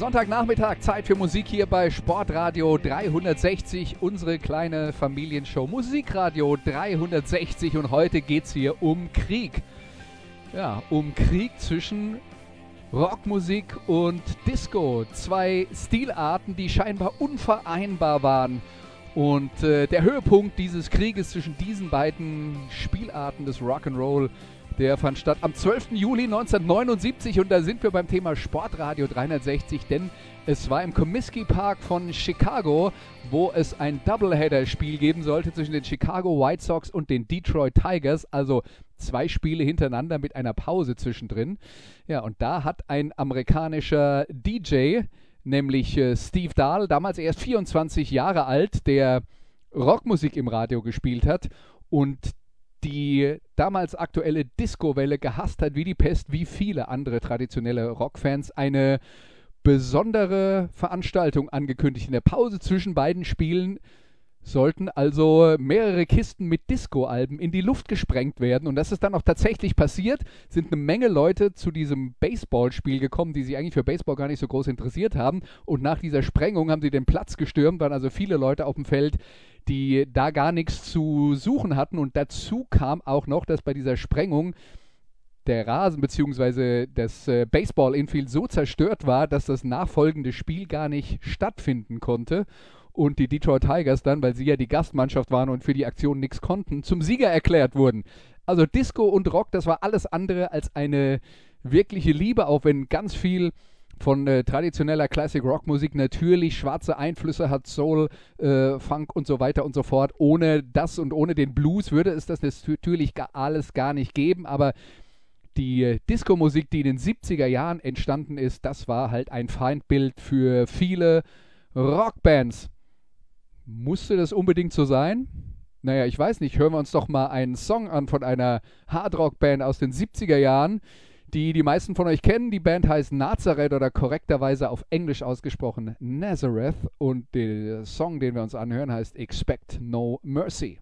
Sonntagnachmittag, Zeit für Musik hier bei Sportradio 360, unsere kleine Familienshow Musikradio 360 und heute geht es hier um Krieg. Ja, um Krieg zwischen Rockmusik und Disco. Zwei Stilarten, die scheinbar unvereinbar waren. Und äh, der Höhepunkt dieses Krieges zwischen diesen beiden Spielarten des Rock'n'Roll der fand statt am 12. Juli 1979 und da sind wir beim Thema Sportradio 360, denn es war im Comiskey Park von Chicago, wo es ein Doubleheader-Spiel geben sollte zwischen den Chicago White Sox und den Detroit Tigers, also zwei Spiele hintereinander mit einer Pause zwischendrin. Ja, und da hat ein amerikanischer DJ, nämlich äh, Steve Dahl, damals erst 24 Jahre alt, der Rockmusik im Radio gespielt hat und die damals aktuelle Disco-Welle gehasst hat wie die Pest, wie viele andere traditionelle Rockfans, eine besondere Veranstaltung angekündigt. In der Pause zwischen beiden Spielen sollten also mehrere Kisten mit Disco-Alben in die Luft gesprengt werden. Und das ist dann auch tatsächlich passiert. Sind eine Menge Leute zu diesem Baseballspiel gekommen, die sich eigentlich für Baseball gar nicht so groß interessiert haben. Und nach dieser Sprengung haben sie den Platz gestürmt, waren also viele Leute auf dem Feld, die da gar nichts zu suchen hatten. Und dazu kam auch noch, dass bei dieser Sprengung der Rasen bzw. das äh, Baseball-Infield so zerstört war, dass das nachfolgende Spiel gar nicht stattfinden konnte. Und die Detroit Tigers dann, weil sie ja die Gastmannschaft waren und für die Aktion nichts konnten, zum Sieger erklärt wurden. Also Disco und Rock, das war alles andere als eine wirkliche Liebe, auch wenn ganz viel von äh, traditioneller Classic Rock Musik natürlich schwarze Einflüsse hat, Soul, äh, Funk und so weiter und so fort. Ohne das und ohne den Blues würde es das natürlich alles gar nicht geben, aber die äh, Disco-Musik, die in den 70er Jahren entstanden ist, das war halt ein Feindbild für viele Rockbands. Musste das unbedingt so sein? Naja, ich weiß nicht. Hören wir uns doch mal einen Song an von einer Hardrock-Band aus den 70er Jahren die die meisten von euch kennen. Die Band heißt Nazareth oder korrekterweise auf Englisch ausgesprochen Nazareth und der Song, den wir uns anhören, heißt Expect No Mercy.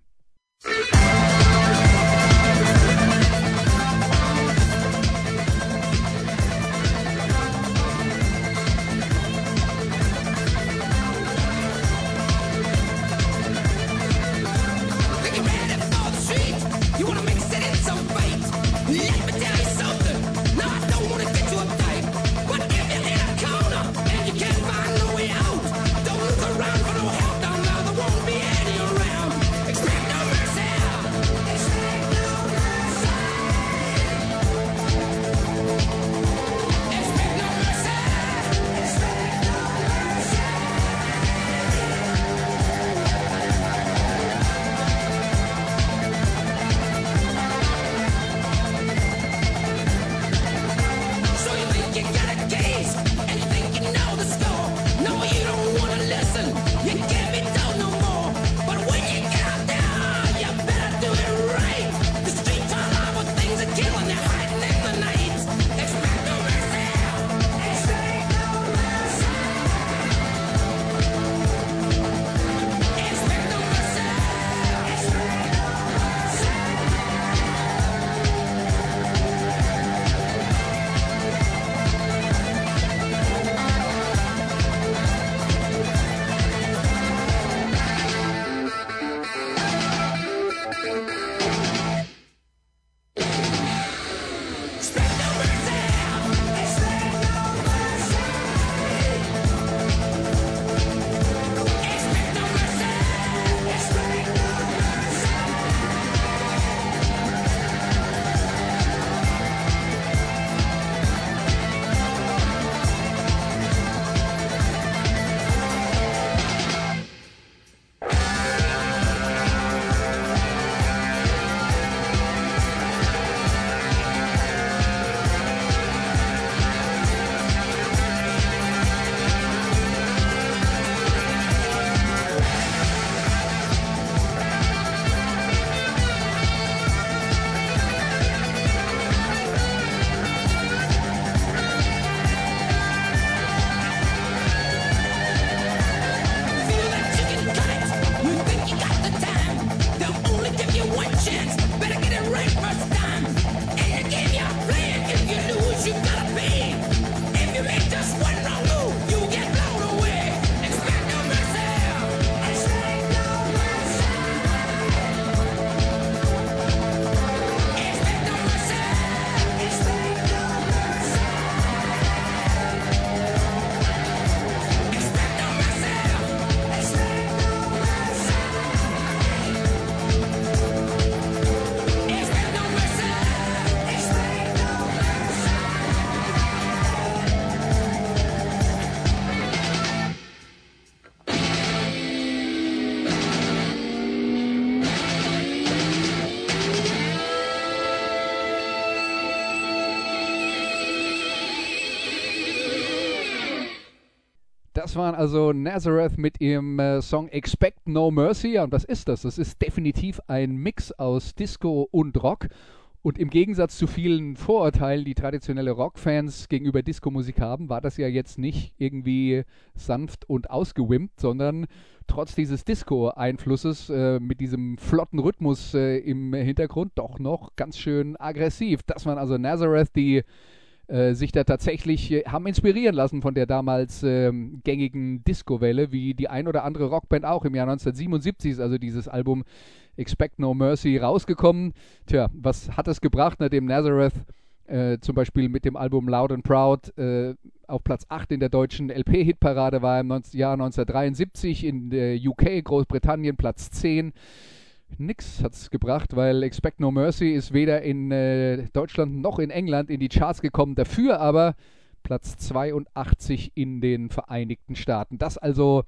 Waren also Nazareth mit ihrem äh, Song Expect No Mercy. Ja, und was ist das? Das ist definitiv ein Mix aus Disco und Rock. Und im Gegensatz zu vielen Vorurteilen, die traditionelle Rockfans gegenüber Disco-Musik haben, war das ja jetzt nicht irgendwie sanft und ausgewimpt, sondern trotz dieses Disco-Einflusses äh, mit diesem flotten Rhythmus äh, im Hintergrund doch noch ganz schön aggressiv. Das waren also Nazareth, die äh, sich da tatsächlich äh, haben inspirieren lassen von der damals ähm, gängigen Disco-Welle, wie die ein oder andere Rockband auch im Jahr 1977 ist also dieses Album Expect No Mercy rausgekommen. Tja, was hat es gebracht, nachdem Nazareth äh, zum Beispiel mit dem Album Loud and Proud äh, auf Platz 8 in der deutschen LP-Hitparade war im Jahr 1973, in der UK, Großbritannien Platz 10. Nix hat es gebracht, weil Expect No Mercy ist weder in äh, Deutschland noch in England in die Charts gekommen. Dafür aber Platz 82 in den Vereinigten Staaten. Das also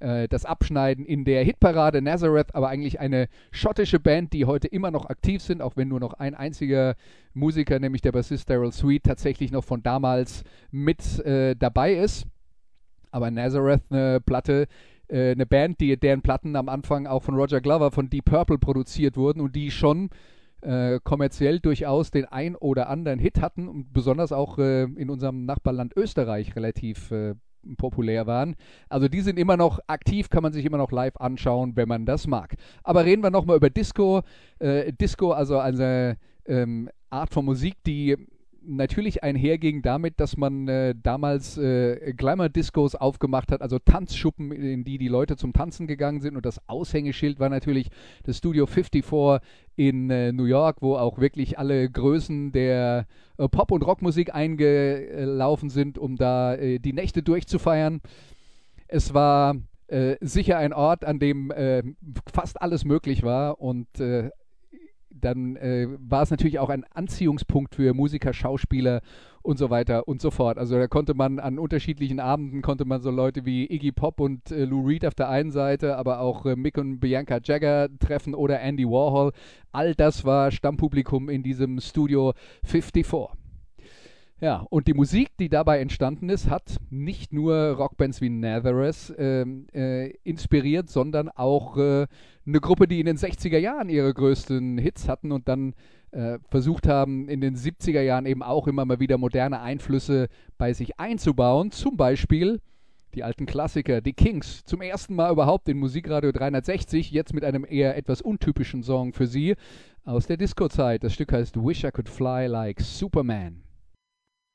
äh, das Abschneiden in der Hitparade Nazareth, aber eigentlich eine schottische Band, die heute immer noch aktiv sind, auch wenn nur noch ein einziger Musiker, nämlich der Bassist Daryl Sweet, tatsächlich noch von damals mit äh, dabei ist. Aber Nazareth, eine Platte, äh, eine Band, die, deren Platten am Anfang auch von Roger Glover von Deep Purple produziert wurden und die schon äh, kommerziell durchaus den ein oder anderen Hit hatten und besonders auch äh, in unserem Nachbarland Österreich relativ äh, populär waren. Also die sind immer noch aktiv, kann man sich immer noch live anschauen, wenn man das mag. Aber reden wir nochmal über Disco. Äh, Disco, also eine ähm, Art von Musik, die natürlich einherging damit, dass man äh, damals äh, Glamour-Discos aufgemacht hat, also Tanzschuppen, in die die Leute zum Tanzen gegangen sind. Und das Aushängeschild war natürlich das Studio 54 in äh, New York, wo auch wirklich alle Größen der äh, Pop- und Rockmusik eingelaufen sind, um da äh, die Nächte durchzufeiern. Es war äh, sicher ein Ort, an dem fast alles möglich war und dann äh, war es natürlich auch ein Anziehungspunkt für Musiker, Schauspieler und so weiter und so fort. Also da konnte man an unterschiedlichen Abenden konnte man so Leute wie Iggy Pop und äh, Lou Reed auf der einen Seite, aber auch äh, Mick und Bianca Jagger treffen oder Andy Warhol. All das war Stammpublikum in diesem Studio 54. Ja, und die Musik, die dabei entstanden ist, hat nicht nur Rockbands wie Nazareth ähm, äh, inspiriert, sondern auch äh, eine Gruppe, die in den 60er Jahren ihre größten Hits hatten und dann äh, versucht haben, in den 70er Jahren eben auch immer mal wieder moderne Einflüsse bei sich einzubauen. Zum Beispiel die alten Klassiker, die Kings, zum ersten Mal überhaupt in Musikradio 360, jetzt mit einem eher etwas untypischen Song für sie aus der Disco-Zeit. Das Stück heißt Wish I Could Fly Like Superman.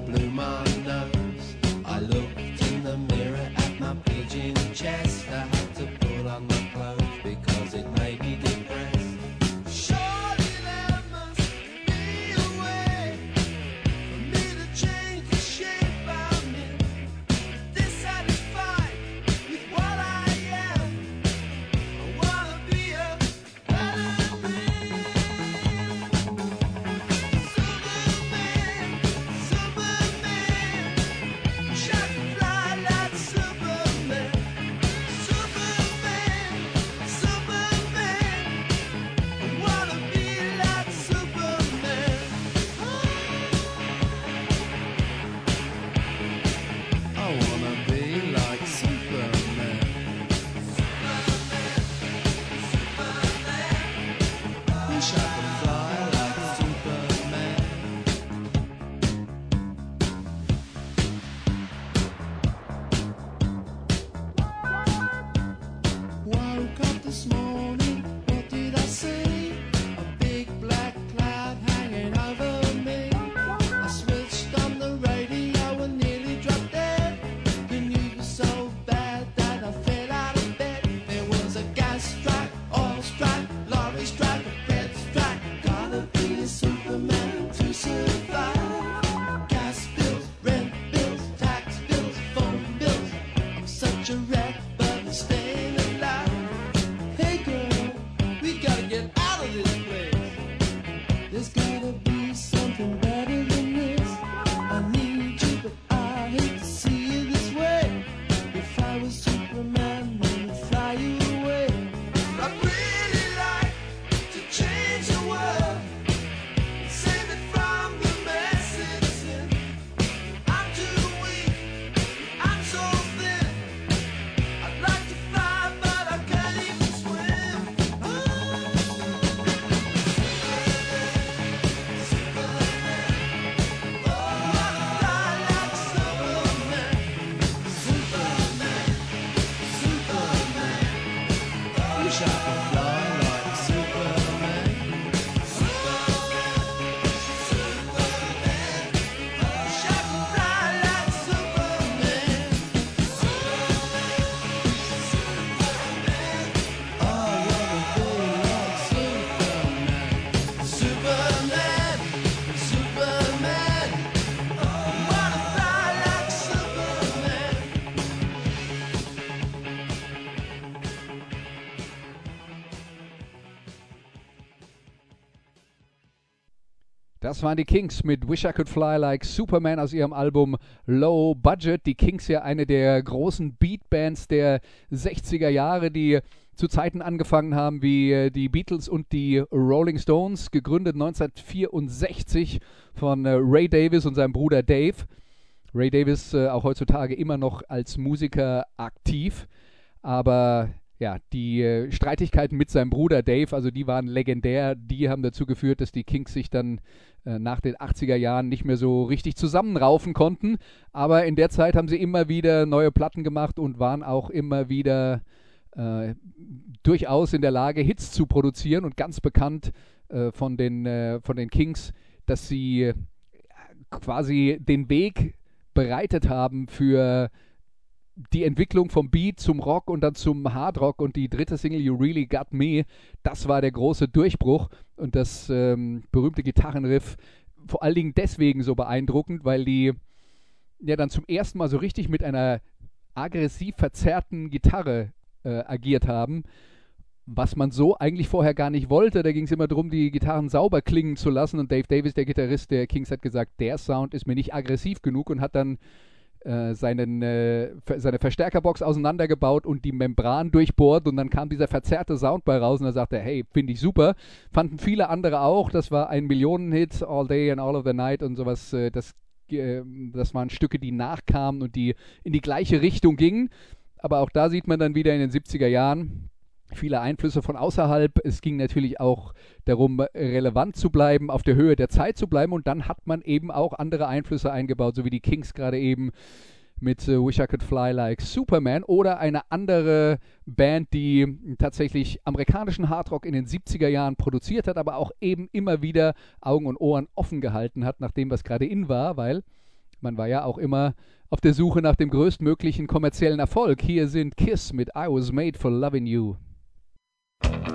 blue waren die Kings mit Wish I Could Fly Like Superman aus ihrem Album Low Budget. Die Kings ja eine der großen Beatbands der 60er Jahre, die zu Zeiten angefangen haben wie äh, die Beatles und die Rolling Stones, gegründet 1964 von äh, Ray Davis und seinem Bruder Dave. Ray Davis äh, auch heutzutage immer noch als Musiker aktiv, aber ja, die äh, Streitigkeiten mit seinem Bruder Dave, also die waren legendär, die haben dazu geführt, dass die Kings sich dann nach den 80er Jahren nicht mehr so richtig zusammenraufen konnten. Aber in der Zeit haben sie immer wieder neue Platten gemacht und waren auch immer wieder äh, durchaus in der Lage, Hits zu produzieren und ganz bekannt äh, von, den, äh, von den Kings, dass sie äh, quasi den Weg bereitet haben für die Entwicklung vom Beat zum Rock und dann zum Hardrock und die dritte Single You Really Got Me, das war der große Durchbruch und das ähm, berühmte Gitarrenriff vor allen Dingen deswegen so beeindruckend, weil die ja dann zum ersten Mal so richtig mit einer aggressiv verzerrten Gitarre äh, agiert haben, was man so eigentlich vorher gar nicht wollte. Da ging es immer darum, die Gitarren sauber klingen zu lassen und Dave Davis, der Gitarrist der Kings, hat gesagt, der Sound ist mir nicht aggressiv genug und hat dann seinen, äh, seine Verstärkerbox auseinandergebaut und die Membran durchbohrt und dann kam dieser verzerrte Sound bei raus und er sagte, hey, finde ich super. Fanden viele andere auch, das war ein Millionenhit, All Day and All of the Night und sowas, äh, das, äh, das waren Stücke, die nachkamen und die in die gleiche Richtung gingen. Aber auch da sieht man dann wieder in den 70er Jahren, viele Einflüsse von außerhalb. Es ging natürlich auch darum, relevant zu bleiben, auf der Höhe der Zeit zu bleiben. Und dann hat man eben auch andere Einflüsse eingebaut, so wie die Kings gerade eben mit äh, Wish I Could Fly Like Superman oder eine andere Band, die tatsächlich amerikanischen Hardrock in den 70er Jahren produziert hat, aber auch eben immer wieder Augen und Ohren offen gehalten hat, nach dem, was gerade in war, weil man war ja auch immer auf der Suche nach dem größtmöglichen kommerziellen Erfolg. Hier sind Kiss mit I Was Made for Loving You. Thank you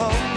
home.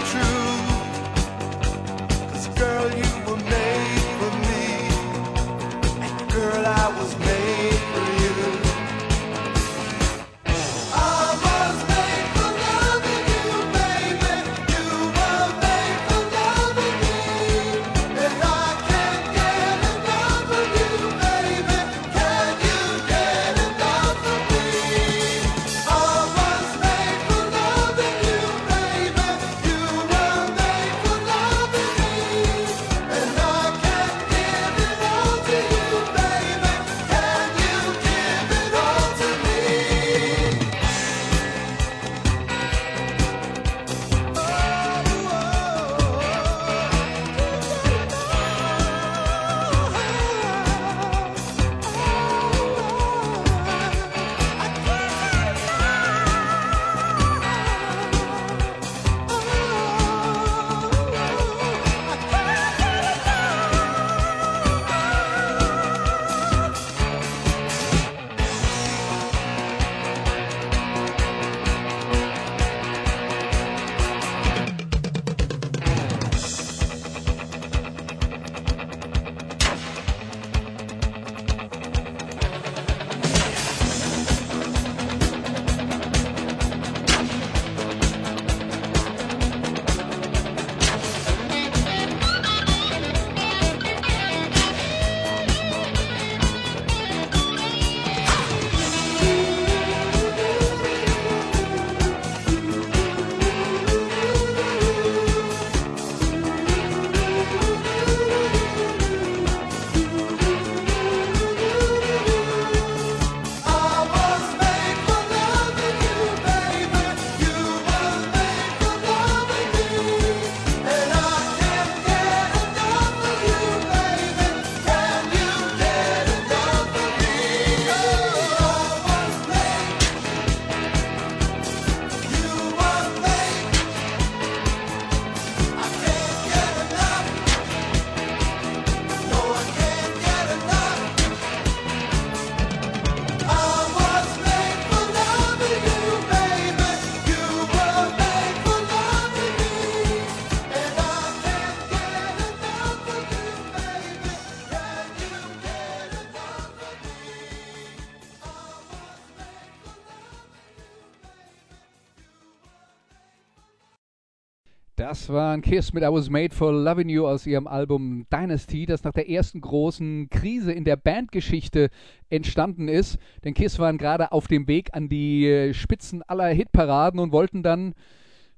Das war ein Kiss mit I Was Made for Loving You aus ihrem Album Dynasty, das nach der ersten großen Krise in der Bandgeschichte entstanden ist. Denn Kiss waren gerade auf dem Weg an die äh, Spitzen aller Hitparaden und wollten dann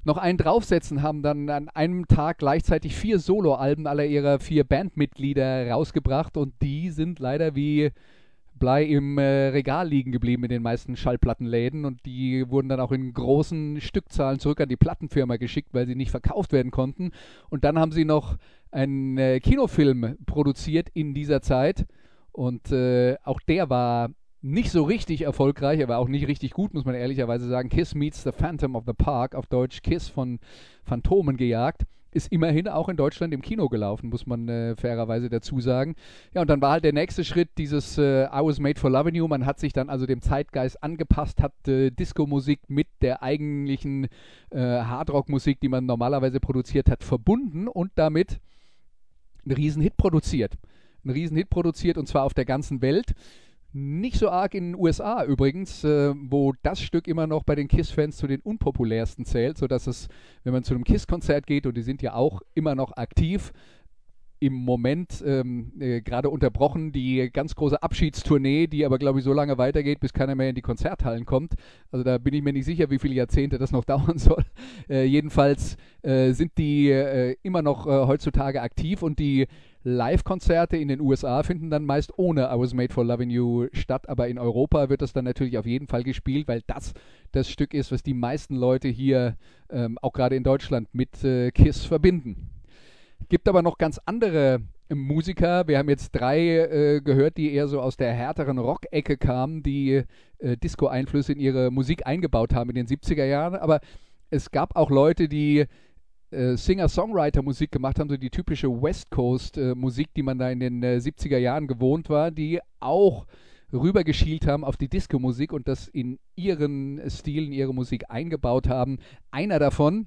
noch einen draufsetzen, haben dann an einem Tag gleichzeitig vier Soloalben aller ihrer vier Bandmitglieder rausgebracht und die sind leider wie Blei im äh, Regal liegen geblieben in den meisten Schallplattenläden und die wurden dann auch in großen Stückzahlen zurück an die Plattenfirma geschickt, weil sie nicht verkauft werden konnten. Und dann haben sie noch einen äh, Kinofilm produziert in dieser Zeit und äh, auch der war nicht so richtig erfolgreich, er war auch nicht richtig gut, muss man ehrlicherweise sagen. Kiss meets the Phantom of the Park, auf Deutsch Kiss von Phantomen gejagt ist immerhin auch in Deutschland im Kino gelaufen, muss man äh, fairerweise dazu sagen. Ja, und dann war halt der nächste Schritt dieses äh, I Was Made for Loving You. Man hat sich dann also dem Zeitgeist angepasst, hat äh, Disco-Musik mit der eigentlichen äh, Hardrock-Musik, die man normalerweise produziert hat, verbunden und damit einen Riesenhit produziert. Einen Riesenhit produziert und zwar auf der ganzen Welt. Nicht so arg in den USA übrigens, äh, wo das Stück immer noch bei den Kiss-Fans zu den unpopulärsten zählt, sodass es, wenn man zu einem Kiss-Konzert geht, und die sind ja auch immer noch aktiv, im Moment ähm, äh, gerade unterbrochen, die ganz große Abschiedstournee, die aber, glaube ich, so lange weitergeht, bis keiner mehr in die Konzerthallen kommt. Also da bin ich mir nicht sicher, wie viele Jahrzehnte das noch dauern soll. Äh, jedenfalls äh, sind die äh, immer noch äh, heutzutage aktiv und die Live-Konzerte in den USA finden dann meist ohne I Was Made for Loving You statt, aber in Europa wird das dann natürlich auf jeden Fall gespielt, weil das das Stück ist, was die meisten Leute hier, ähm, auch gerade in Deutschland, mit äh, Kiss verbinden. Gibt aber noch ganz andere Musiker. Wir haben jetzt drei äh, gehört, die eher so aus der härteren Rock-Ecke kamen, die äh, Disco-Einflüsse in ihre Musik eingebaut haben in den 70er Jahren. Aber es gab auch Leute, die äh, Singer-Songwriter-Musik gemacht haben, so die typische West Coast-Musik, die man da in den 70er Jahren gewohnt war, die auch rübergeschielt haben auf die Disco-Musik und das in ihren Stil, in ihre Musik eingebaut haben. Einer davon,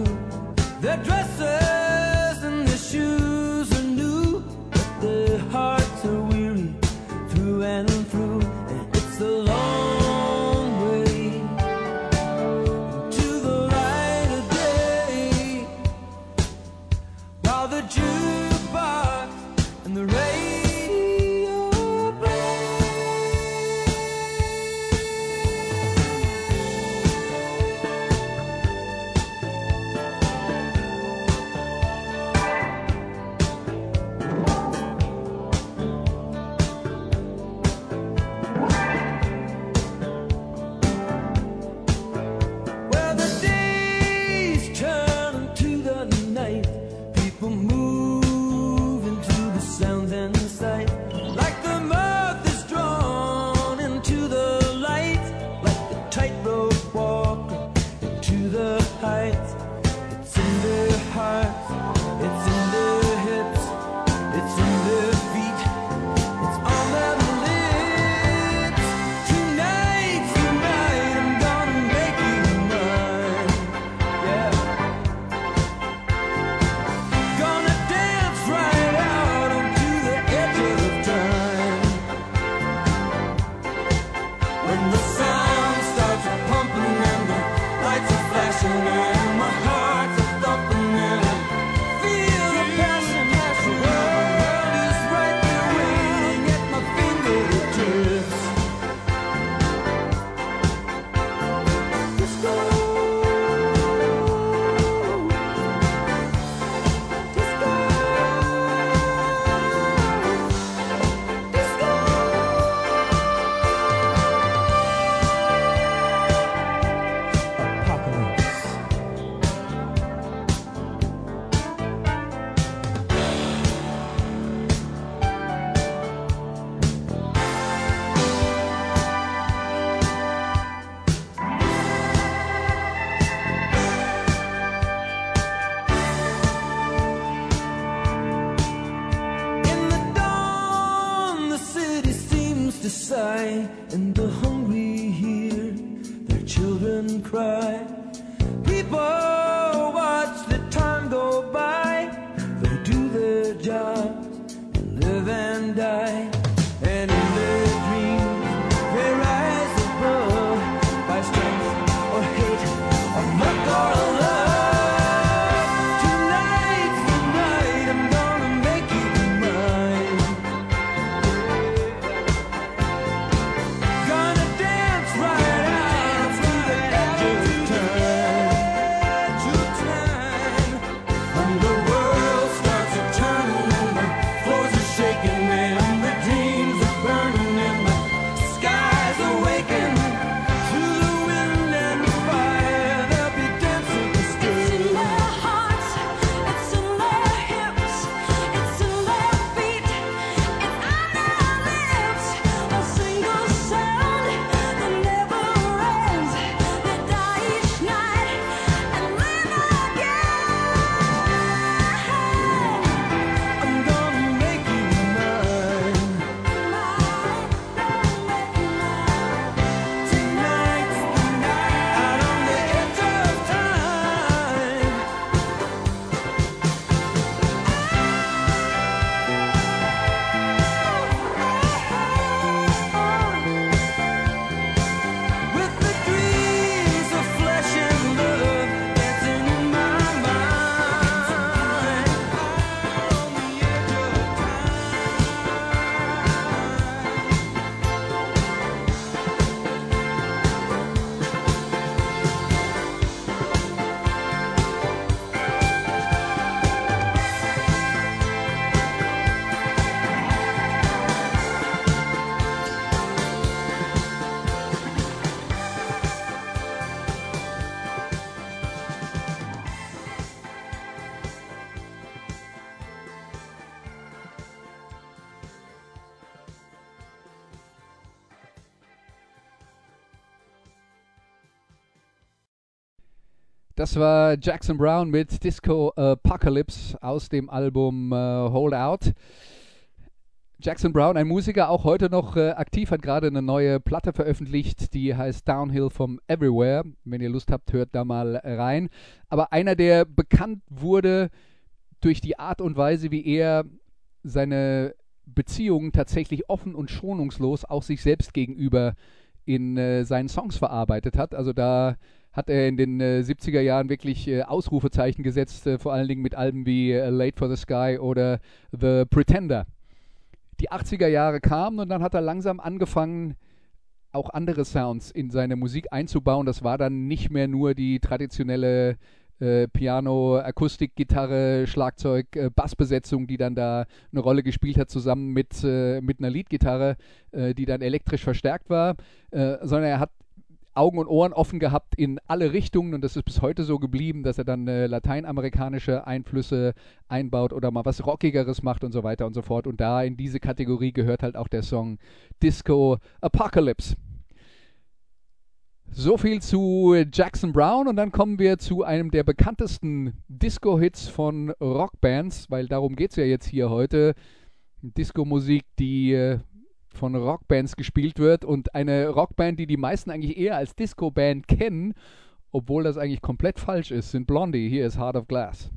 the dresser. Das war Jackson Brown mit Disco Apocalypse aus dem Album äh, Hold Out. Jackson Brown, ein Musiker, auch heute noch äh, aktiv, hat gerade eine neue Platte veröffentlicht, die heißt Downhill from Everywhere. Wenn ihr Lust habt, hört da mal rein. Aber einer, der bekannt wurde durch die Art und Weise, wie er seine Beziehungen tatsächlich offen und schonungslos auch sich selbst gegenüber in äh, seinen Songs verarbeitet hat. Also da hat er in den äh, 70er Jahren wirklich äh, Ausrufezeichen gesetzt, äh, vor allen Dingen mit Alben wie äh, Late for the Sky oder The Pretender. Die 80er Jahre kamen und dann hat er langsam angefangen, auch andere Sounds in seine Musik einzubauen. Das war dann nicht mehr nur die traditionelle äh, Piano, Akustik, Gitarre, Schlagzeug, äh, Bassbesetzung, die dann da eine Rolle gespielt hat, zusammen mit, mit einer Leadgitarre, die dann elektrisch verstärkt war, sondern er hat Augen und Ohren offen gehabt in alle Richtungen und das ist bis heute so geblieben, dass er dann äh, lateinamerikanische Einflüsse einbaut oder mal was Rockigeres macht und so weiter und so fort. Und da in diese Kategorie gehört halt auch der Song Disco Apocalypse. So viel zu Jackson Brown und dann kommen wir zu einem der bekanntesten Disco-Hits von Rockbands, weil darum geht es ja jetzt hier heute. Disco-Musik, die äh, von Rockbands gespielt wird und eine Rockband, die die meisten eigentlich eher als Disco-Band kennen, obwohl das eigentlich komplett falsch ist, sind Blondie. Hier ist Heart of Glass.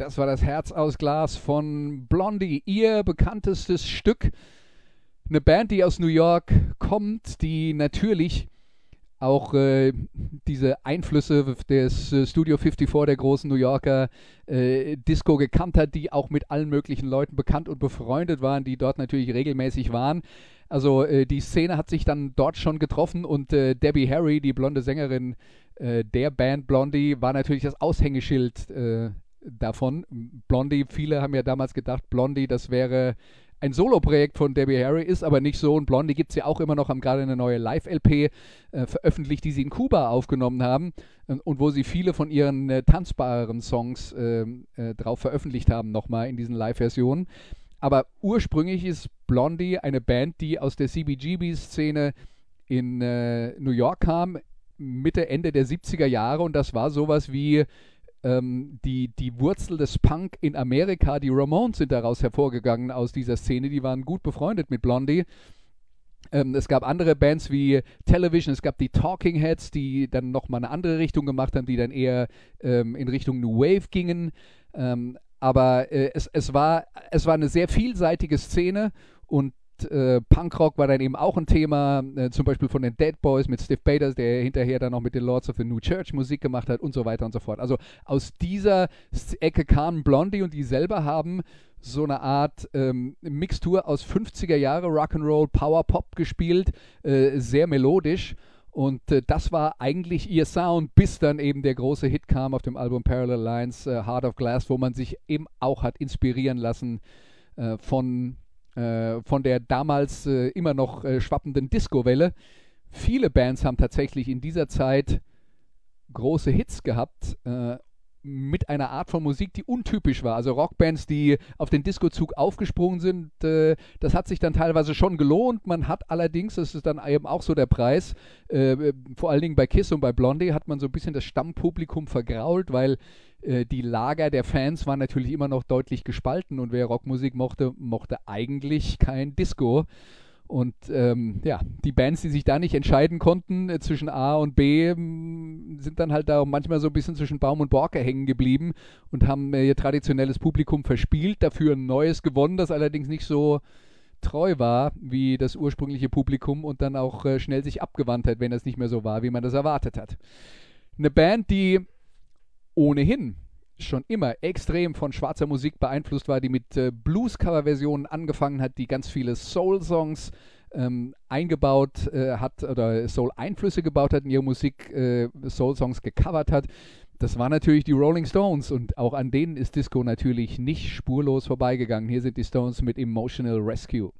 Das war das Herz aus Glas von Blondie, ihr bekanntestes Stück. Eine Band, die aus New York kommt, die natürlich auch äh, diese Einflüsse des äh, Studio 54, der großen New Yorker äh, Disco gekannt hat, die auch mit allen möglichen Leuten bekannt und befreundet waren, die dort natürlich regelmäßig waren. Also äh, die Szene hat sich dann dort schon getroffen und äh, Debbie Harry, die blonde Sängerin der Band Blondie, war natürlich das Aushängeschild davon. Blondie, viele haben ja damals gedacht, Blondie, das wäre ein Soloprojekt von Debbie Harry, ist aber nicht so. Und Blondie gibt es ja auch immer noch, haben gerade eine neue Live-LP äh, veröffentlicht, die sie in Kuba aufgenommen haben äh, und wo sie viele von ihren äh, tanzbaren Songs ähm, äh, drauf veröffentlicht haben, nochmal in diesen Live-Versionen. Aber ursprünglich ist Blondie eine Band, die aus der CBGB-Szene in äh, New York kam, Mitte, Ende der 70er Jahre. Und das war sowas wie ähm, die, die Wurzel des Punk in Amerika. Die Ramones sind daraus hervorgegangen aus dieser Szene. Die waren gut befreundet mit Blondie. Ähm, es gab andere Bands wie Television, es gab die Talking Heads, die dann nochmal eine andere Richtung gemacht haben, die dann eher ähm, in Richtung New Wave gingen. Ähm, aber äh, es, es, war, es war eine sehr vielseitige Szene und äh, Punkrock war dann eben auch ein Thema, äh, zum Beispiel von den Dead Boys mit Steve Baders, der hinterher dann noch mit den Lords of the New Church Musik gemacht hat und so weiter und so fort. Also aus dieser Ecke kamen Blondie und die selber haben so eine Art ähm, Mixtur aus 50er Jahre Rock'n'Roll, Power Pop gespielt, äh, sehr melodisch. Und äh, das war eigentlich ihr Sound, bis dann eben der große Hit kam auf dem Album Parallel Lines, äh, Heart of Glass, wo man sich eben auch hat inspirieren lassen äh, von, äh, von der damals äh, immer noch äh, schwappenden Disco-Welle. Viele Bands haben tatsächlich in dieser Zeit große Hits gehabt äh, mit einer Art von Musik, die untypisch war. Also Rockbands, die auf den Disco-Zug aufgesprungen sind, äh, das hat sich dann teilweise schon gelohnt. Man hat allerdings, das ist dann eben auch so der Preis, äh, vor allen Dingen bei Kiss und bei Blondie hat man so ein bisschen das Stammpublikum vergrault, weil äh, die Lager der Fans waren natürlich immer noch deutlich gespalten und wer Rockmusik mochte, mochte eigentlich kein Disco. Und ähm, ja, die Bands, die sich da nicht entscheiden konnten äh, zwischen A und B, m, sind dann halt da manchmal so ein bisschen zwischen Baum und Borke hängen geblieben und haben äh, ihr traditionelles Publikum verspielt, dafür ein neues gewonnen, das allerdings nicht so treu war wie das ursprüngliche Publikum und dann auch äh, schnell sich abgewandt hat, wenn es nicht mehr so war, wie man das erwartet hat. Eine Band, die ohnehin schon immer extrem von schwarzer Musik beeinflusst war, die mit äh, Blues-Cover-Versionen angefangen hat, die ganz viele Soul-Songs ähm, eingebaut äh, hat oder Soul-Einflüsse gebaut hat in ihre Musik, äh, Soul-Songs gecovert hat. Das waren natürlich die Rolling Stones und auch an denen ist Disco natürlich nicht spurlos vorbeigegangen. Hier sind die Stones mit Emotional Rescue.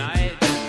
tonight.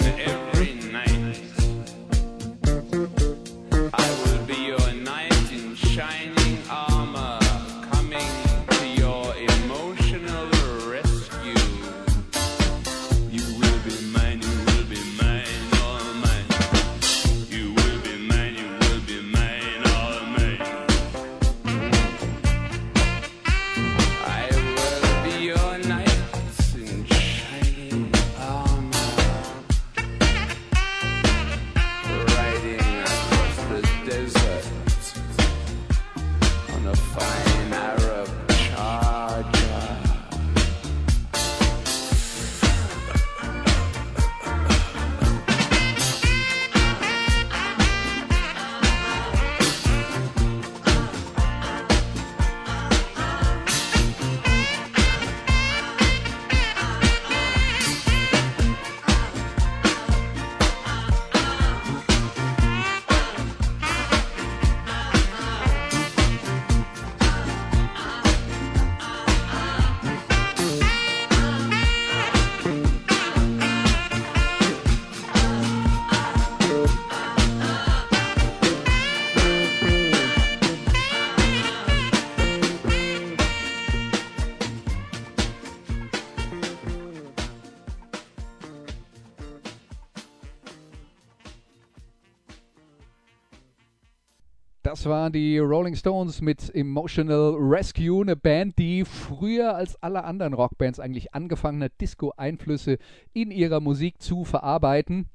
Das waren die Rolling Stones mit Emotional Rescue, eine Band, die früher als alle anderen Rockbands eigentlich angefangen hat, Disco-Einflüsse in ihrer Musik zu verarbeiten.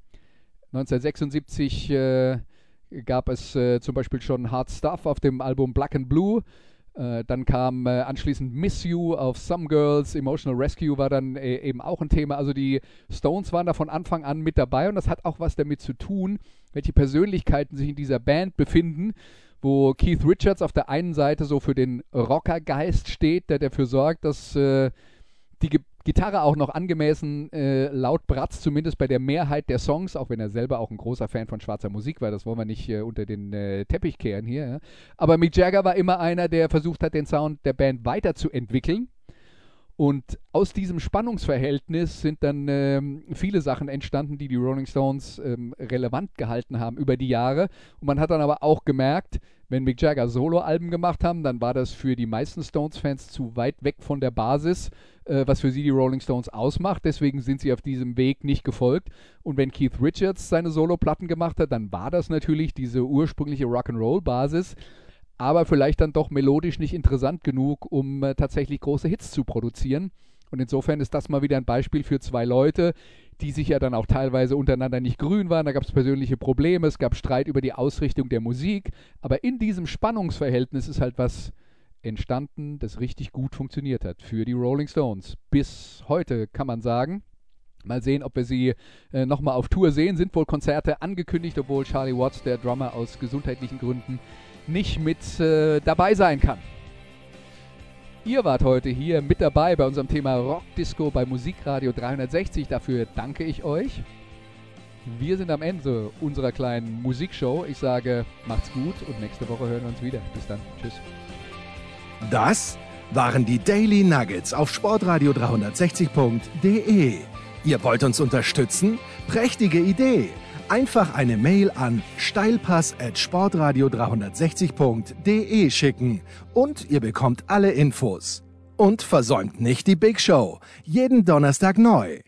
1976 äh, gab es äh, zum Beispiel schon Hard Stuff auf dem Album Black and Blue. Äh, dann kam äh, anschließend Miss You auf Some Girls, Emotional Rescue war dann äh, eben auch ein Thema. Also die Stones waren da von Anfang an mit dabei und das hat auch was damit zu tun, welche Persönlichkeiten sich in dieser Band befinden, wo Keith Richards auf der einen Seite so für den Rockergeist steht, der dafür sorgt, dass äh, die Ge Gitarre auch noch angemessen äh, laut bratzt, zumindest bei der Mehrheit der Songs, auch wenn er selber auch ein großer Fan von schwarzer Musik war. Das wollen wir nicht äh, unter den äh, Teppich kehren hier. Ja. Aber Mick Jagger war immer einer, der versucht hat, den Sound der Band weiterzuentwickeln. Und aus diesem Spannungsverhältnis sind dann ähm, viele Sachen entstanden, die die Rolling Stones ähm, relevant gehalten haben über die Jahre. Und man hat dann aber auch gemerkt, wenn Mick Jagger Soloalben gemacht haben, dann war das für die meisten Stones-Fans zu weit weg von der Basis, äh, was für sie die Rolling Stones ausmacht. Deswegen sind sie auf diesem Weg nicht gefolgt. Und wenn Keith Richards seine Soloplatten gemacht hat, dann war das natürlich diese ursprüngliche Rock'n'Roll-Basis aber vielleicht dann doch melodisch nicht interessant genug, um äh, tatsächlich große Hits zu produzieren. Und insofern ist das mal wieder ein Beispiel für zwei Leute, die sich ja dann auch teilweise untereinander nicht grün waren. Da gab es persönliche Probleme, es gab Streit über die Ausrichtung der Musik. Aber in diesem Spannungsverhältnis ist halt was entstanden, das richtig gut funktioniert hat für die Rolling Stones. Bis heute kann man sagen. Mal sehen, ob wir sie äh, nochmal auf Tour sehen. Sind wohl Konzerte angekündigt, obwohl Charlie Watts, der Drummer, aus gesundheitlichen Gründen nicht mit äh, dabei sein kann. Ihr wart heute hier mit dabei bei unserem Thema Rock Disco bei Musikradio 360. Dafür danke ich euch. Wir sind am Ende unserer kleinen Musikshow. Ich sage, macht's gut und nächste Woche hören wir uns wieder. Bis dann. Tschüss. Das waren die Daily Nuggets auf sportradio 360.de. Ihr wollt uns unterstützen? Prächtige Idee! Einfach eine Mail an steilpass at sportradio 360.de schicken und ihr bekommt alle Infos. Und versäumt nicht die Big Show. Jeden Donnerstag neu.